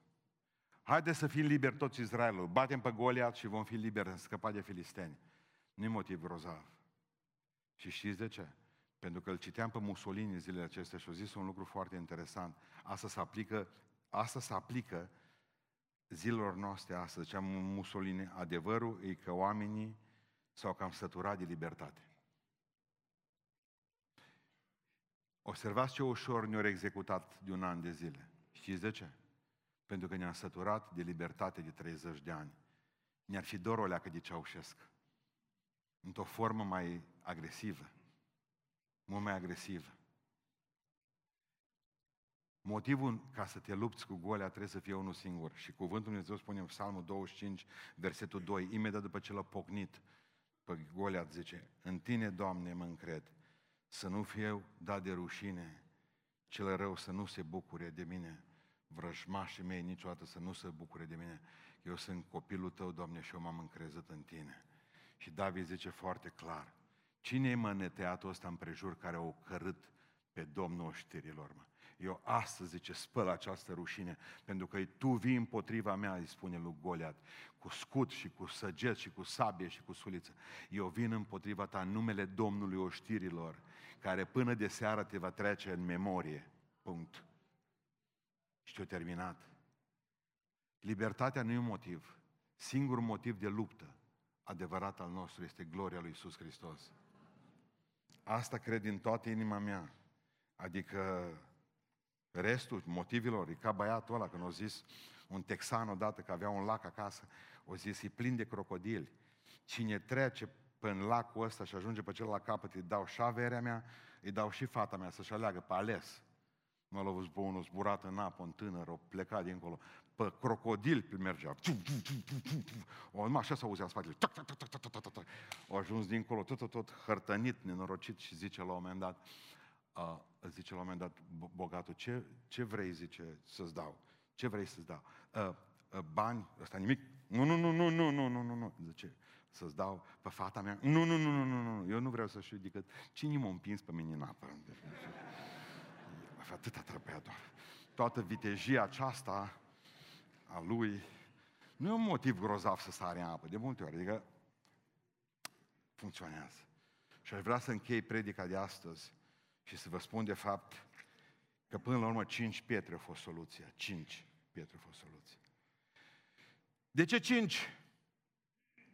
Haideți să fim liberi toți Israelul. Batem pe Goliat și vom fi liberi, să scăpa de filisteni. nu e motiv grozav. Și știți de ce? Pentru că îl citeam pe Mussolini zilele acestea și a zis un lucru foarte interesant. Asta se aplică, asta se aplică zilelor noastre astăzi. Ziceam Mussolini, adevărul e că oamenii s-au cam săturat de libertate. Observați ce ușor ne-au executat de un an de zile. Știți de ce? Pentru că ne-am săturat de libertate de 30 de ani. Ne-ar fi dor o leacă de Ceaușesc. Într-o formă mai agresivă. Mult mai agresivă. Motivul ca să te lupți cu golea trebuie să fie unul singur. Și cuvântul Dumnezeu spune în Psalmul 25, versetul 2, imediat după ce l-a pocnit pe Goliat, zice, în tine, Doamne, mă încred, să nu fiu dat de rușine, cel rău să nu se bucure de mine, vrăjmașii mei niciodată să nu se bucure de mine. Eu sunt copilul tău, Doamne, și eu m-am încrezut în tine. Și David zice foarte clar, cine e măneteatul ăsta împrejur care o cărât pe Domnul oștirilor, mă? Eu astăzi, zice, spăl această rușine, pentru că tu vii împotriva mea, îi spune lui Goliat, cu scut și cu săget și cu sabie și cu suliță. Eu vin împotriva ta în numele Domnului oștirilor, care până de seară te va trece în memorie. Punct. Și te-a terminat. Libertatea nu e un motiv. Singurul motiv de luptă adevărat al nostru este gloria lui Isus Hristos. Asta cred din toată inima mea. Adică restul motivilor, e ca băiatul ăla când a zis un texan odată că avea un lac acasă, o zis, e plin de crocodili. cine trece până lacul ăsta și ajunge pe celălalt capăt, îi dau și averea mea, îi dau și fata mea să-și aleagă pe ales. Mă l-a văzut pe unul zburat în apă, un tânăr, o plecat dincolo. Pe crocodil pe mergea. O, numai așa s-auzea în spatele. O ajuns dincolo, tot, tot, tot hărtănit, nenorocit și zice la un moment dat, uh, zice la un moment dat bogatul, ce, ce vrei, zice, să-ți dau? Ce vrei să-ți dau? Uh, uh, bani, ăsta nimic. Nu, nu, nu, nu, nu, nu, nu, nu, nu. Zice, să-ți dau pe fata mea? Nu, nu, nu, nu, nu, nu. Eu nu vreau să știu decât cine m-a împins pe mine în apă. Atâta trebuia doar. Toată vitejia aceasta a lui nu e un motiv grozav să sare în apă, de multe ori, adică funcționează. Și aș vrea să închei predica de astăzi și să vă spun de fapt că până la urmă cinci pietre au fost soluția. Cinci pietre au fost soluția. De ce cinci?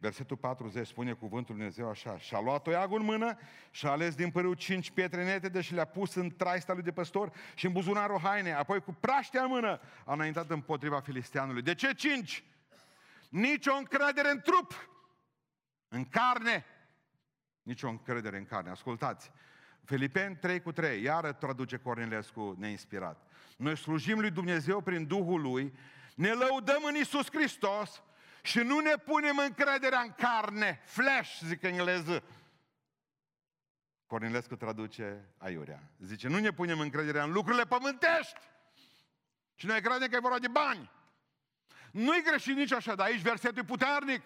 Versetul 40 spune cuvântul Dumnezeu așa, și-a luat toiagul în mână și a ales din părâu cinci pietre netede și le-a pus în traista lui de păstor și în buzunarul haine, apoi cu praștea în mână a înaintat împotriva filisteanului. De ce cinci? Nici o încredere în trup, în carne, nici o încredere în carne. Ascultați, Filipeni 3 cu 3, iară traduce Cornilescu neinspirat. Noi slujim lui Dumnezeu prin Duhul Lui, ne lăudăm în Isus Hristos și nu ne punem încrederea în carne, flesh, zic engleză. Cornilescu traduce aiurea. Zice, nu ne punem încrederea în lucrurile pământești. Și noi credem că e vorba de bani. Nu-i greșit nici așa, dar aici versetul e puternic.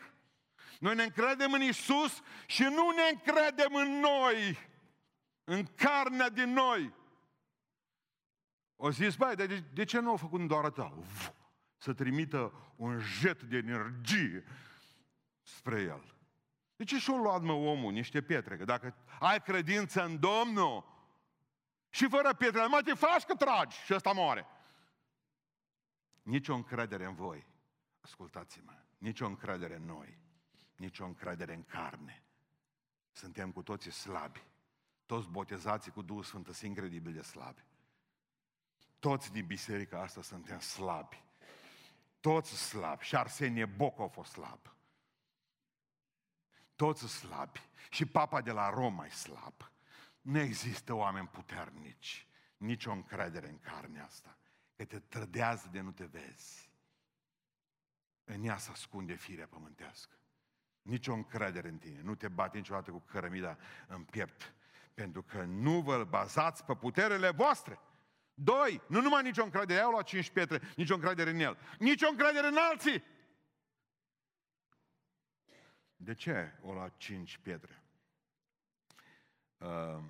Noi ne încredem în Isus și nu ne încredem în noi, în carnea din noi. O zis, băi, de, de ce nu au făcut doar atât? Să trimită un jet de energie spre el. De ce și-o luat, mă, omul, niște pietre? Că dacă ai credință în Domnul și fără pietre, mai te faci că tragi și ăsta moare. Nici o încredere în voi. Ascultați-mă. Nici o încredere în noi. Nici o încredere în carne. Suntem cu toții slabi. Toți botezații cu Duhul Sfânt sunt incredibil de slabi. Toți din biserica asta suntem slabi. Toți slabi. Și Arsenie Boc a fost slab. Toți slabi. Și papa de la Roma e slab. Nu există oameni puternici. Nici o încredere în carnea asta. Că te trădează de nu te vezi. În ea se ascunde firea pământească. Nici o încredere în tine. Nu te bate niciodată cu cărămida în piept. Pentru că nu vă bazați pe puterele voastre. Doi, nu numai nicio încredere, au luat cinci pietre, nicio încredere în el. Nicio încredere în alții. De ce o luat cinci pietre? Uh,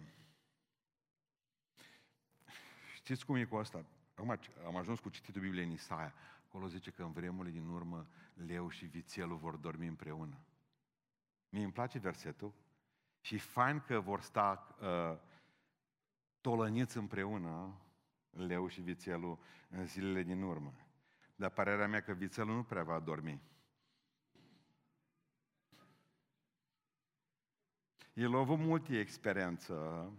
știți cum e cu asta? Acum am ajuns cu cititul Bibliei în Isaia. Acolo zice că în vremurile din urmă leu și vițelul vor dormi împreună. Mie îmi place versetul și fain că vor sta uh, tolăniți împreună leu și vițelul în zilele din urmă. Dar părerea mea că vițelul nu prea va dormi. El a avut multe experiență.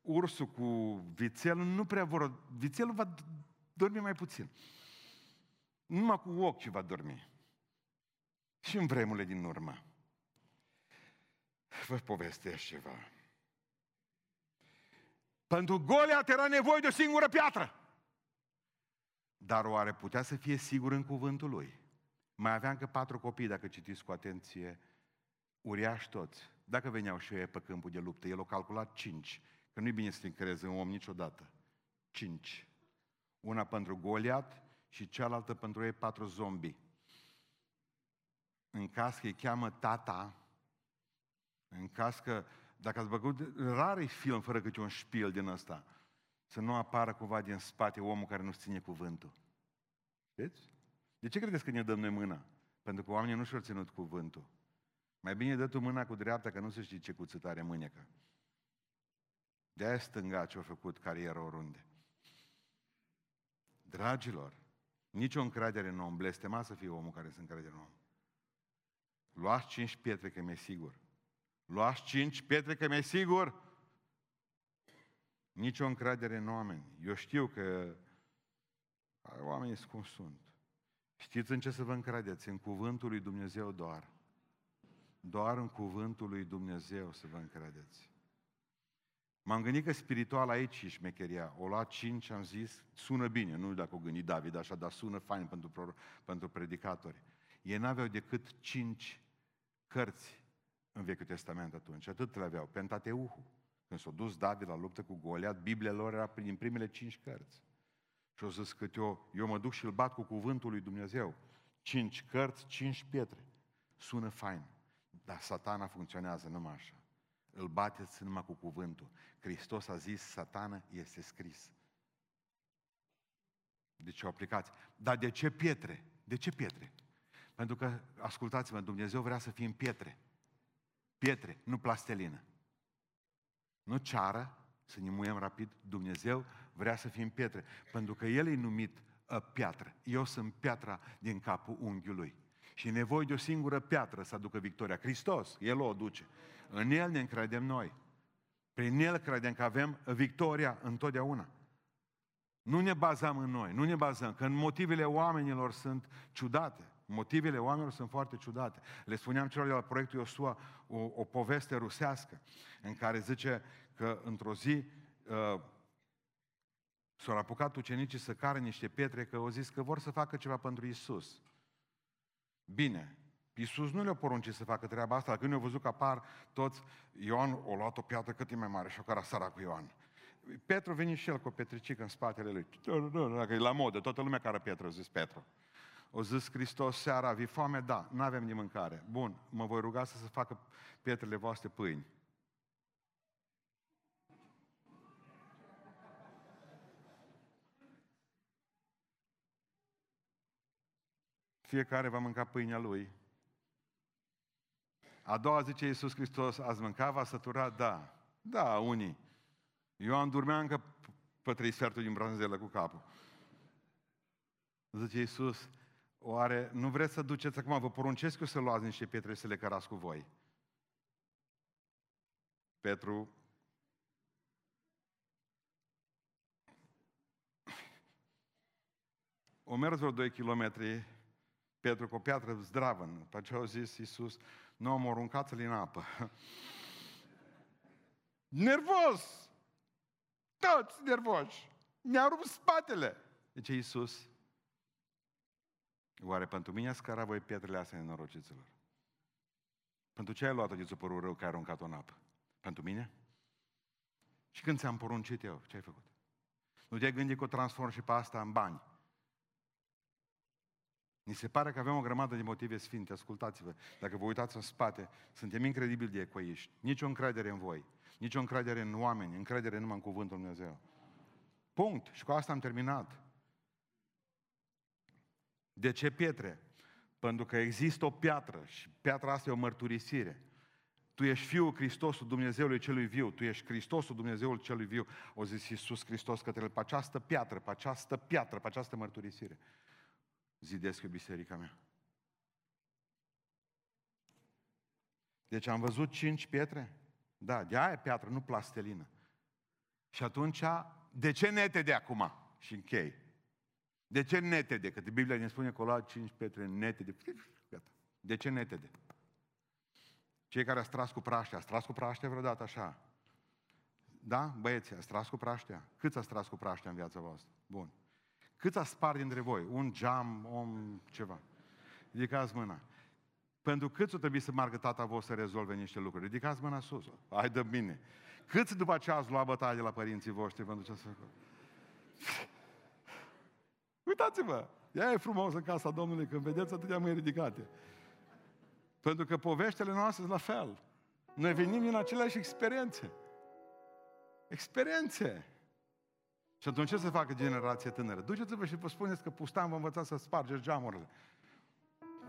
Ursul cu vițelul nu prea vor... Vițelul va dormi mai puțin. Numai cu ochi va dormi. Și în vremurile din urmă. Vă povestesc ceva. Pentru Goliat era nevoie de o singură piatră. Dar oare putea să fie sigur în cuvântul lui? Mai avea încă patru copii, dacă citiți cu atenție, uriași toți. Dacă veneau și ei pe câmpul de luptă, el o calculat cinci. Că nu-i bine să te încrezi în om niciodată. Cinci. Una pentru Goliat și cealaltă pentru ei patru zombi. În caz că îi cheamă tata, în caz că dacă ați băgut, rar e film fără câte un șpil din ăsta. Să nu apară cumva din spate omul care nu-ți ține cuvântul. Știți? De ce credeți că ne dăm noi mâna? Pentru că oamenii nu și-au ținut cuvântul. Mai bine dă tu mâna cu dreapta, că nu se știe ce cuțit are mânecă. De-aia stânga ce-a făcut carieră oriunde. Dragilor, nicio încredere în om. Blestema să fie omul care se încrede în om. Luați cinci pietre, că mi-e sigur. Luați cinci pietre, că mi-e sigur. Nici o încredere în oameni. Eu știu că oamenii sunt cum sunt. Știți în ce să vă încredeți? În cuvântul lui Dumnezeu doar. Doar în cuvântul lui Dumnezeu să vă încredeți. M-am gândit că spiritual aici e șmecheria. O luat cinci, am zis, sună bine, nu știu dacă o gândit David așa, dar sună fain pentru, pentru predicatori. Ei n-aveau decât cinci cărți în Vechiul Testament atunci. Atât le aveau. Pentateuhul. Când s-a dus David la luptă cu Goliat, Biblia lor era prin primele cinci cărți. Și o zis că eu, eu mă duc și îl bat cu cuvântul lui Dumnezeu. Cinci cărți, cinci pietre. Sună fain. Dar satana funcționează numai așa. Îl bateți numai cu cuvântul. Hristos a zis, satană este scris. Deci o aplicați. Dar de ce pietre? De ce pietre? Pentru că, ascultați-mă, Dumnezeu vrea să fim pietre. Pietre, nu plastelină. Nu ceară, să ne muiem rapid, Dumnezeu vrea să fim pietre. Pentru că El e numit uh, piatră. Eu sunt piatra din capul unghiului. Și e nevoie de o singură piatră să aducă victoria. Hristos, El o aduce. În El ne încredem noi. Prin El credem că avem victoria întotdeauna. Nu ne bazăm în noi, nu ne bazăm, că motivele oamenilor sunt ciudate. Motivele oamenilor sunt foarte ciudate. Le spuneam celor de la proiectul Iosua o, o poveste rusească în care zice că într-o zi uh, s-au apucat ucenicii să care niște pietre că au zis că vor să facă ceva pentru Isus. Bine, Iisus nu le-a poruncit să facă treaba asta, când au văzut că apar toți, Ioan a luat o piatră cât e mai mare și o care săra cu Ioan. Petru vine și el cu o petricică în spatele lui. Dacă e la modă, toată lumea care pietră, zis Petru. O zis Hristos seara, vi foame? Da, nu avem de mâncare. Bun, mă voi ruga să se facă pietrele voastre pâini. Fiecare va mânca pâinea lui. A doua zice Iisus Hristos, ați mâncat, v-a săturat? Da. Da, unii. Ioan dormea încă pe trei sferturi din branzelă cu capul. Zice Iisus, oare nu vreți să duceți acum, vă poruncesc eu să luați niște pietre să le cărați cu voi. Petru o mers vreo 2 kilometri Petru cu o piatră zdravă. După ce au zis Iisus, nu am aruncat în apă. Nervos! Toți nervoși! Mi-a rupt spatele! Zice Iisus, oare pentru mine scăra voi pietrele astea nenorociților? Pentru ce ai luat-o de părul rău că ai aruncat-o în apă? Pentru mine? Și când ți-am poruncit eu, ce ai făcut? Nu te-ai gândit că o transform și pe asta în bani? Ni se pare că avem o grămadă de motive sfinte, ascultați-vă, dacă vă uitați în spate, suntem incredibil de ecoiști. Nici o încredere în voi, nici o încredere în oameni, încredere numai în Cuvântul Dumnezeu. Punct. Și cu asta am terminat. De ce pietre? Pentru că există o piatră și piatra asta e o mărturisire. Tu ești Fiul Hristosul Dumnezeului celui viu, tu ești Hristosul Dumnezeului celui viu, o zis Iisus Hristos către el, pe această piatră, pe această piatră, pe această mărturisire zidesc eu biserica mea. Deci am văzut cinci pietre? Da, de aia piatră, nu plastelină. Și atunci, de ce nete de acum? Și închei. De ce nete de? Că Biblia ne spune că o cinci pietre nete de. De ce nete de? Cei care ați tras cu praștea, ați tras cu praștea vreodată așa? Da, băieți, ați tras cu praștea? Cât ați tras cu praștea în viața voastră? Bun. Cât a spart dintre voi? Un geam, om, ceva. Ridicați mâna. Pentru cât o trebuie să margă tata vostru să rezolve niște lucruri? Ridicați mâna sus. Hai de bine. Cât după aceea ați luat bătaie de la părinții voștri pentru ce să Uitați-vă! Ea e frumos în casa Domnului când vedeți atâtea mâini ridicate. Pentru că poveștile noastre sunt la fel. Noi venim din aceleași experiențe. Experiențe. Și atunci ce să facă generația tânără? Duceți-vă și vă spuneți că pustan vă învăța să spargeți geamurile.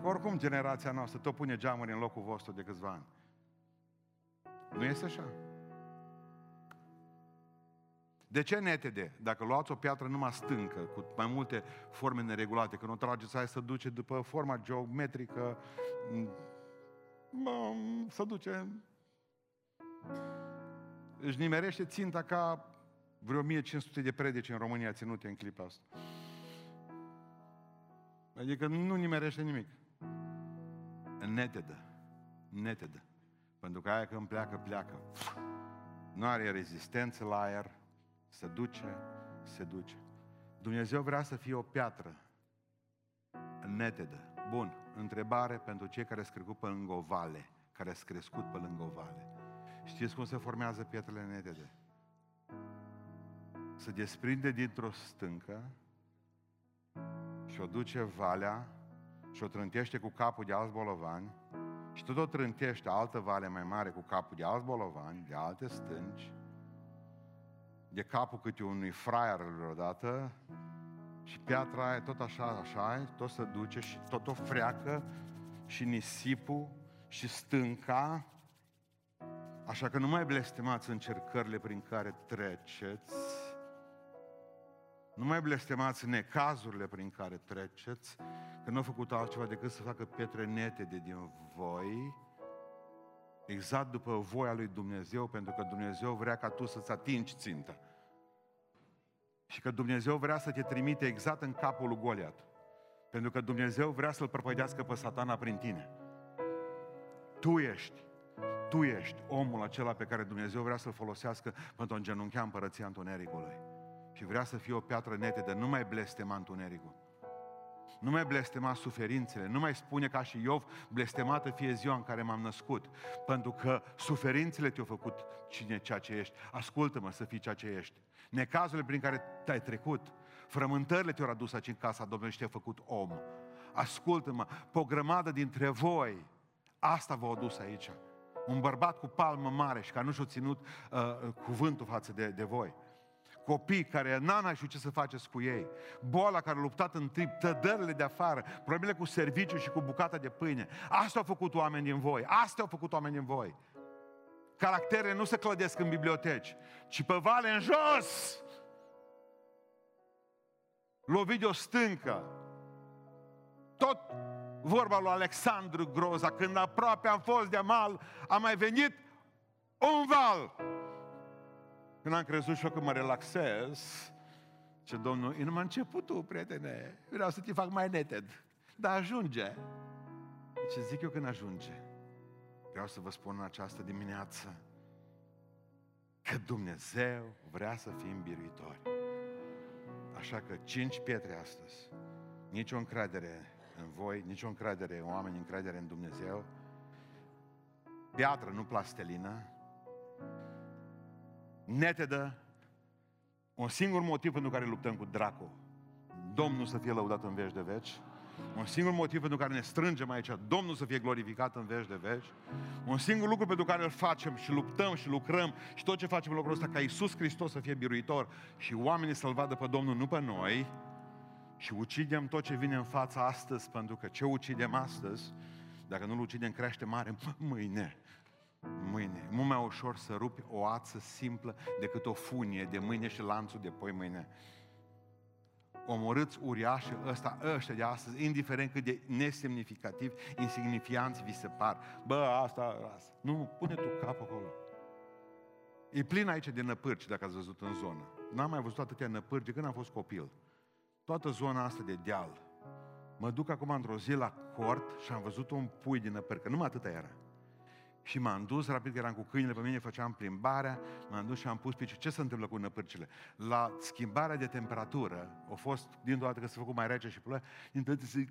Oricum generația noastră tot pune geamuri în locul vostru de câțiva ani. Nu este așa. De ce netede? Dacă luați o piatră numai stâncă, cu mai multe forme neregulate, când o trageți aia să duce după forma geometrică, bă, să duce... Își nimerește ținta ca vreo 1500 de predici în România ținute în clipa asta. Adică nu nimerește nimic. Netedă. Netedă. Pentru că aia când pleacă, pleacă. Nu are rezistență la aer, se duce, se duce. Dumnezeu vrea să fie o piatră netedă. Bun, întrebare pentru cei care sunt pe lângă o vale, care sunt crescut pe lângă o vale. Știți cum se formează pietrele netede? Se desprinde dintr-o stâncă și o duce valea și o trântește cu capul de alți bolovani și tot o trântește altă vale mai mare cu capul de alți bolovani, de alte stânci, de capul câte unui fraier odată și piatra aia tot așa, așa, tot se duce și tot o freacă și nisipul și stânca. Așa că nu mai blestemați încercările prin care treceți, nu mai blestemați necazurile prin care treceți, că nu au făcut altceva decât să facă pietre netede din voi, exact după voia lui Dumnezeu, pentru că Dumnezeu vrea ca tu să-ți atingi ținta. Și că Dumnezeu vrea să te trimite exact în capul lui Goliat. Pentru că Dumnezeu vrea să-l prăpădească pe satana prin tine. Tu ești, tu ești omul acela pe care Dumnezeu vrea să-l folosească pentru a îngenunchea împărăția întunericului. Și vrea să fie o piatră netedă, nu mai blestema întunericul. Nu mai blestema suferințele, nu mai spune ca și Iov, blestemată fie ziua în care m-am născut, pentru că suferințele te-au făcut cine ceea ce ești. Ascultă-mă să fii ceea ce ești. Necazurile prin care te-ai trecut, frământările te-au adus aici în casa Domnului și te-au făcut om. Ascultă-mă, pe o grămadă dintre voi, asta v-a adus aici. Un bărbat cu palmă mare și care nu și-a ținut uh, cuvântul față de, de voi copii care n-a mai știut ce să faceți cu ei, boala care a luptat în timp, tădările de afară, problemele cu serviciu și cu bucata de pâine. Asta au făcut oameni din voi, asta au făcut oameni din voi. Caracterele nu se clădesc în biblioteci, ci pe vale în jos. Lovit de o stâncă. Tot vorba lui Alexandru Groza, când aproape am fost de mal, a mai venit un val. Când am crezut și eu că mă relaxez, ce Domnul, e numai începutul, prietene, vreau să te fac mai neted. Dar ajunge. Ce zic eu când ajunge? Vreau să vă spun în această dimineață că Dumnezeu vrea să fim biruitori. Așa că cinci pietre astăzi. Nici o încredere în voi, nici o încredere în oameni, încredere în Dumnezeu. Piatră, nu plastelină. Netedă. Un singur motiv pentru care luptăm cu dracu. Domnul să fie lăudat în veci de veci. Un singur motiv pentru care ne strângem aici, Domnul să fie glorificat în veci de veci. Un singur lucru pentru care îl facem și luptăm și lucrăm și tot ce facem în locul ăsta, ca Iisus Hristos să fie biruitor și oamenii să-L vadă pe Domnul, nu pe noi, și ucidem tot ce vine în fața astăzi, pentru că ce ucidem astăzi, dacă nu-l ucidem, crește mare mâine. Mâine. E mult mai ușor să rupi o ață simplă decât o funie de mâine și lanțul de poi mâine omorâți uriași ăsta, ăștia de astăzi, indiferent cât de nesemnificativ, insignifianți vi se par. Bă, asta, asta. Nu, pune tu capul acolo. E plin aici de năpârci, dacă ați văzut în zonă. N-am mai văzut atâtea năpârci de când am fost copil. Toată zona asta de deal. Mă duc acum într-o zi la cort și am văzut un pui din năpârci, că numai atâta era. Și m-am dus rapid, că eram cu câinile pe mine, făceam plimbarea, m-am dus și am pus picior. Ce se întâmplă cu năpârcile? La schimbarea de temperatură, a fost, din dată că s-a făcut mai rece și ploaie, din toate se...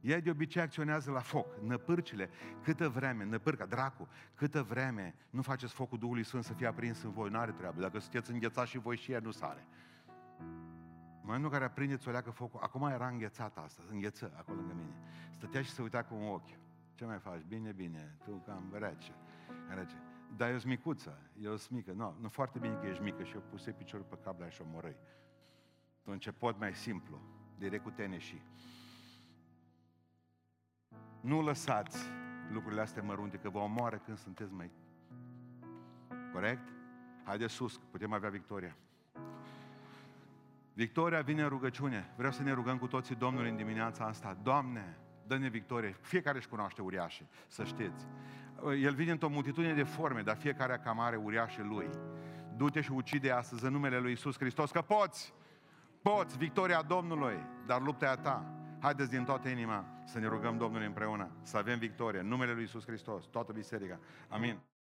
Ea de obicei acționează la foc. Năpârcile, câtă vreme, năpârca, dracu, câtă vreme nu faceți focul Duhului Sfânt să fie aprins în voi, nu are treabă. Dacă sunteți înghețați și voi și ea nu sare. În momentul în care aprindeți o leacă focul, acum era înghețată asta, îngheță acolo lângă mine. Stătea și se uita cu un ochi. Ce mai faci? Bine, bine, tu cam rece. rece. Dar eu sunt micuță, eu sunt mică. Nu, nu foarte bine că ești mică și eu puse piciorul pe cabla și o morăi. Atunci pot mai simplu, direct cu și. Nu lăsați lucrurile astea mărunte, că vă omoară când sunteți mai... Corect? Haide sus, putem avea victoria. Victoria vine în rugăciune. Vreau să ne rugăm cu toții Domnului în dimineața asta. Doamne, dă-ne victorie. Fiecare își cunoaște uriașii, să știți. El vine într-o multitudine de forme, dar fiecare cam are uriașii lui. Du-te și ucide astăzi în numele lui Isus Hristos, că poți! Poți, victoria Domnului, dar lupta e a ta. Haideți din toată inima să ne rugăm Domnului împreună, să avem victorie. În numele Lui Iisus Hristos, toată biserica. Amin.